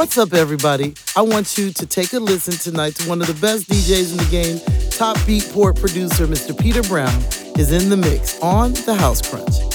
What's up, everybody? I want you to take a listen tonight to one of the best DJs in the game. Top Beatport producer, Mr. Peter Brown, is in the mix on the House Crunch.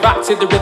Rock to the rhythm,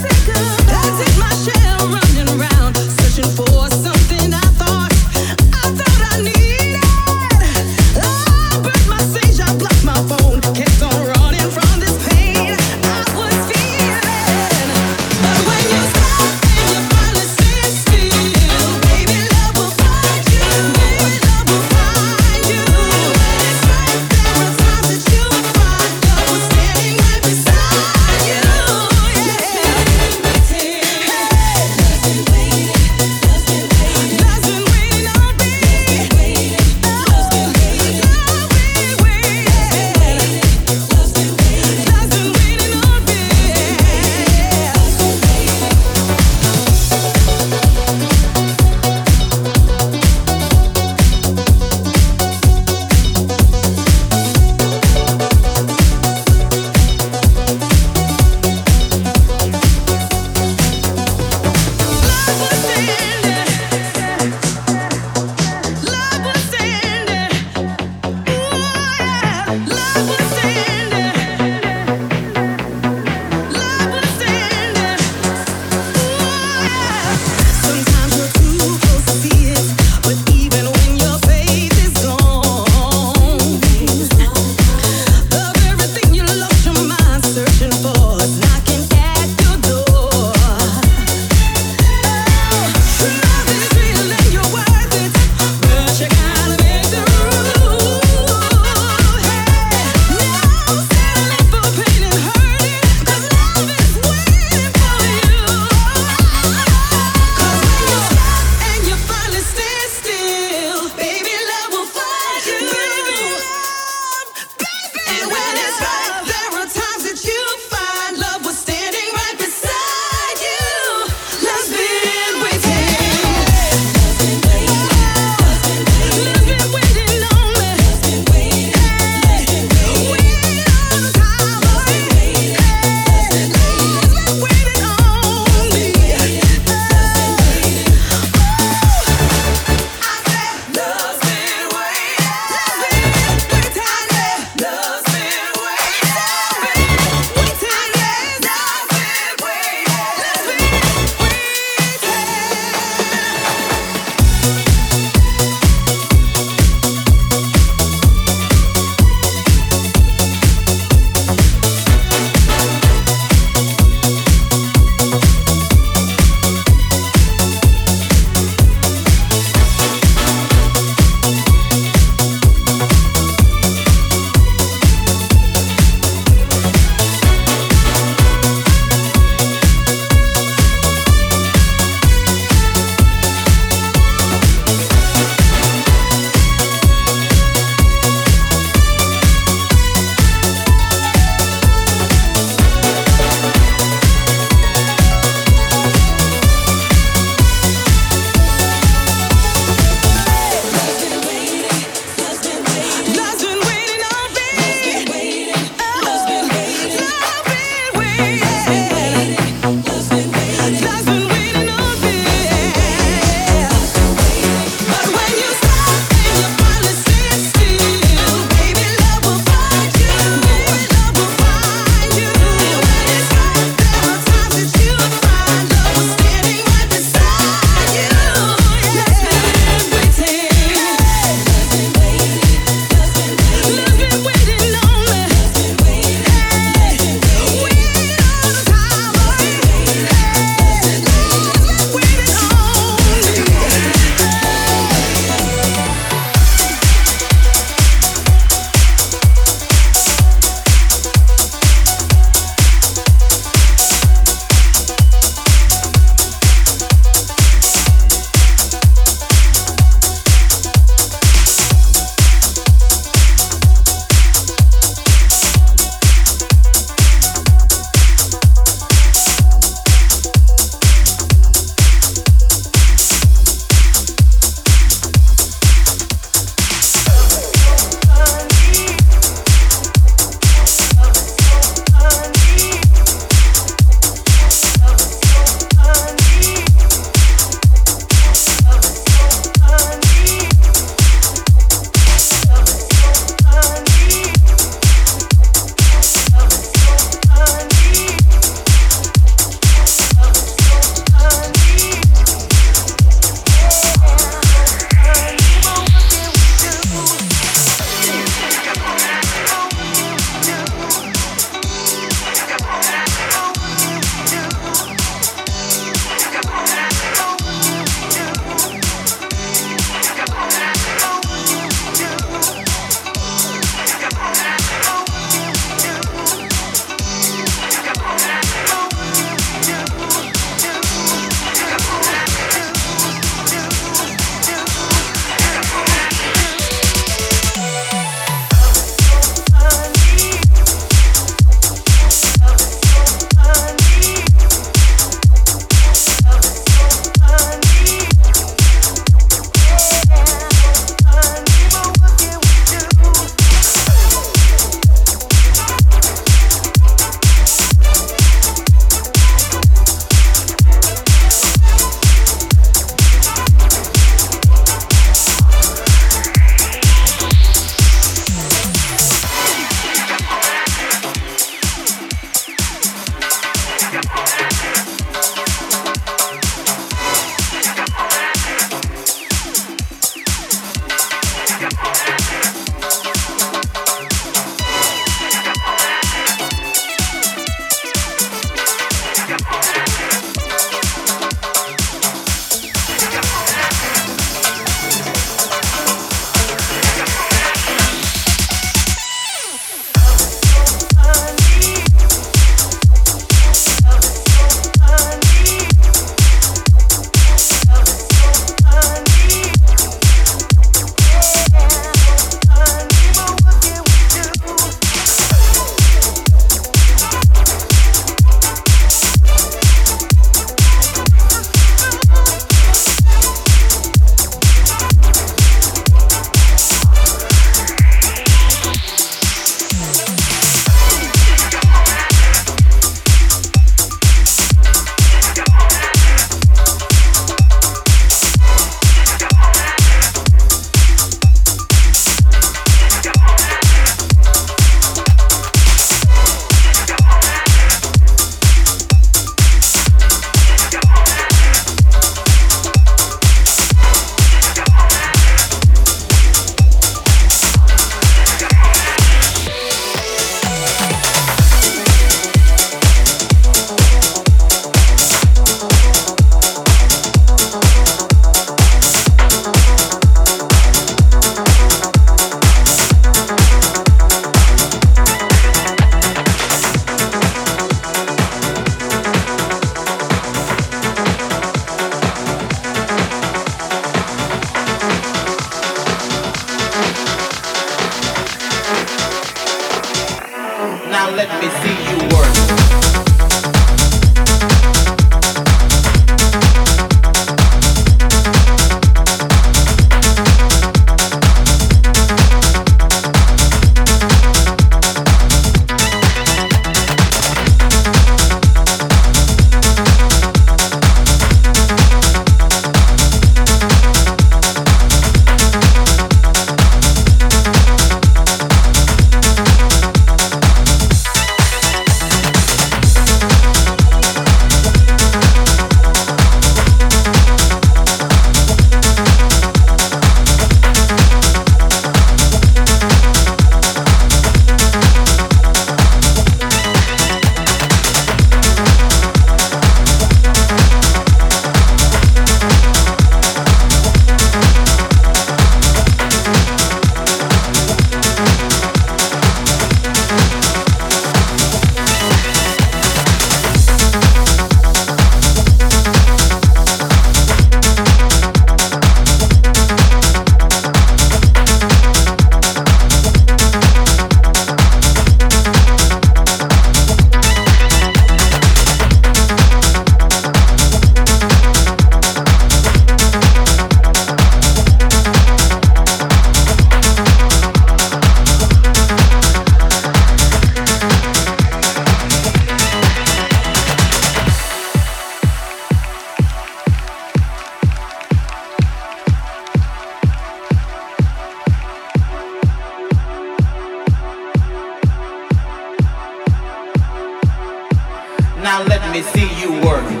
me see you work.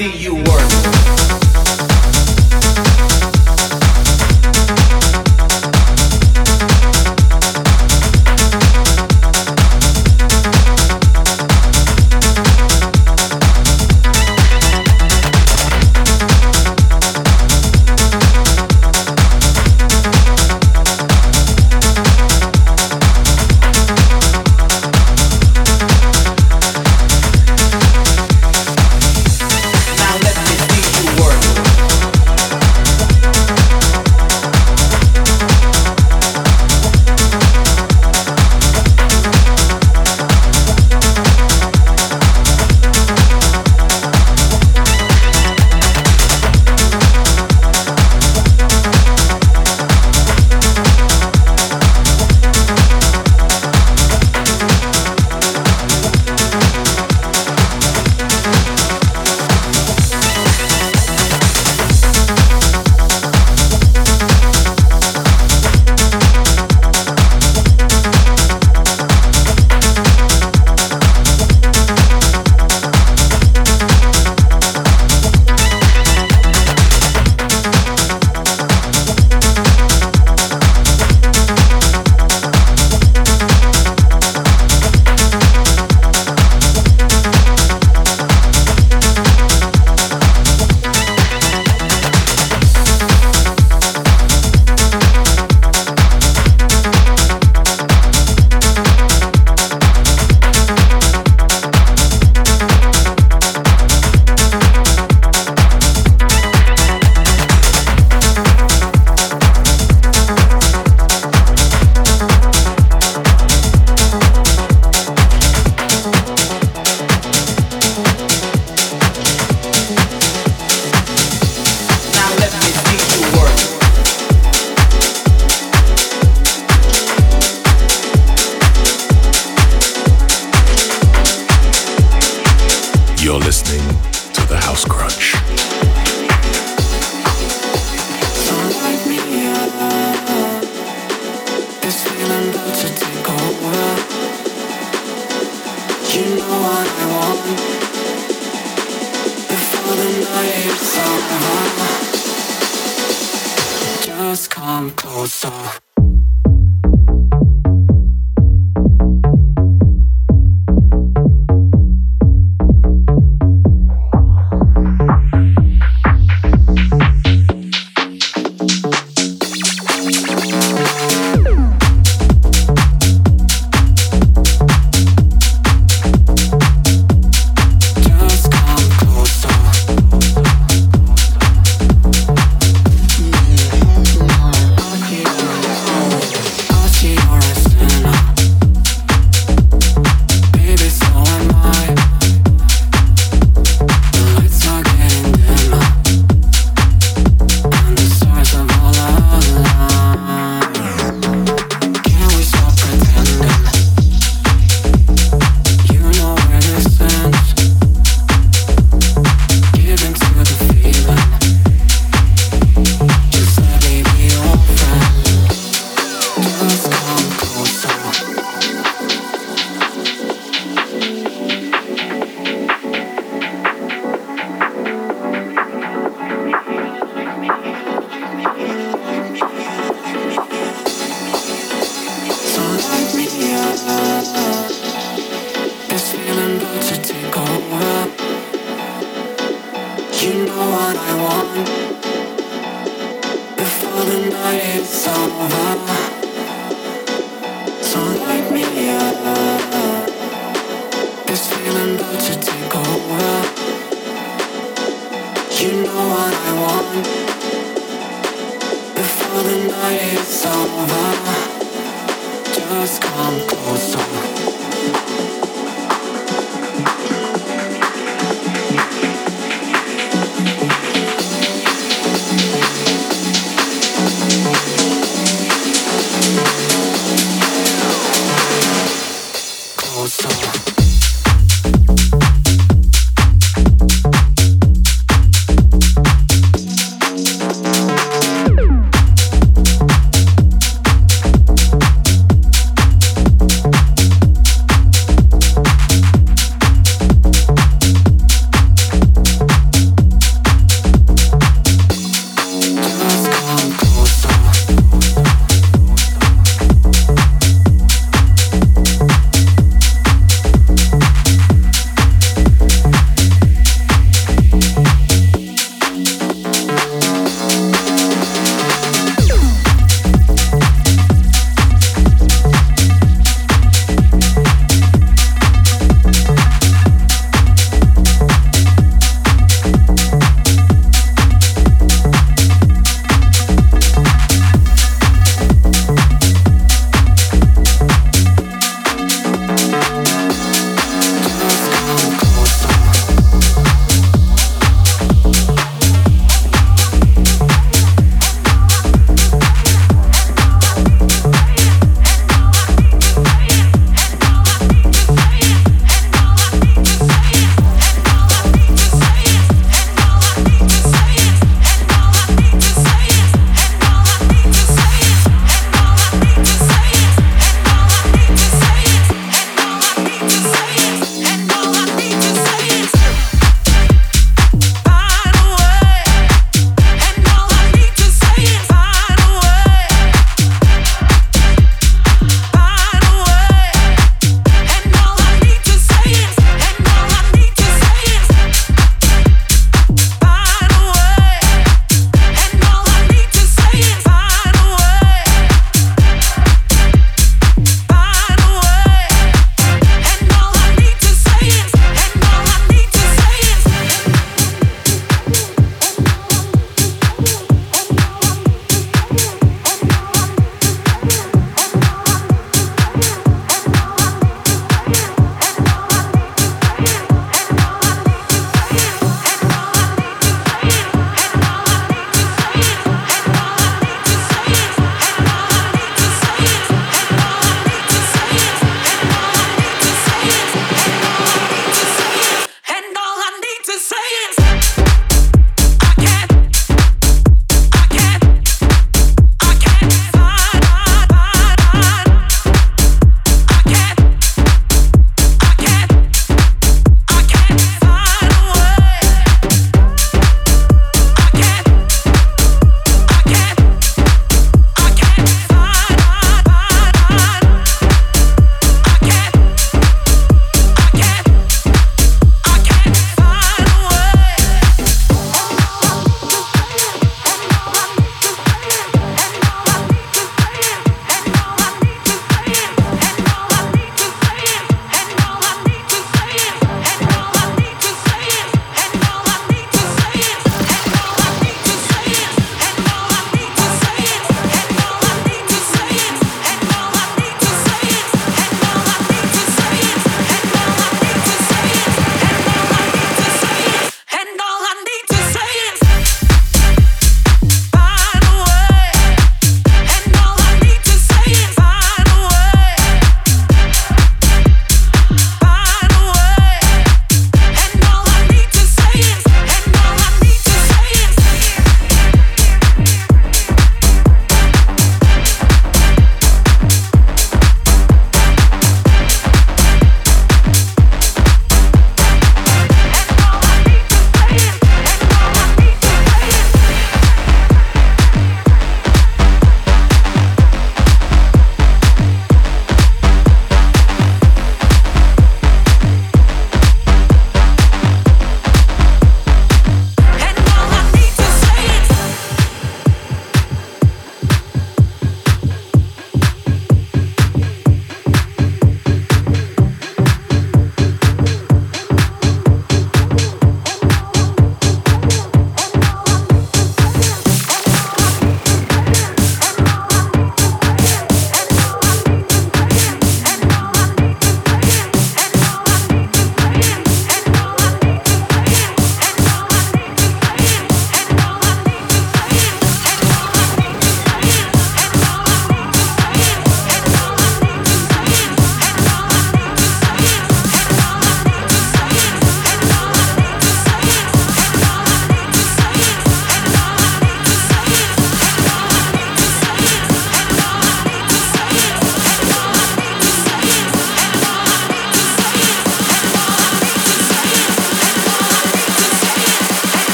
see you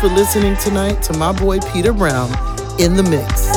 for listening tonight to my boy Peter Brown in the mix.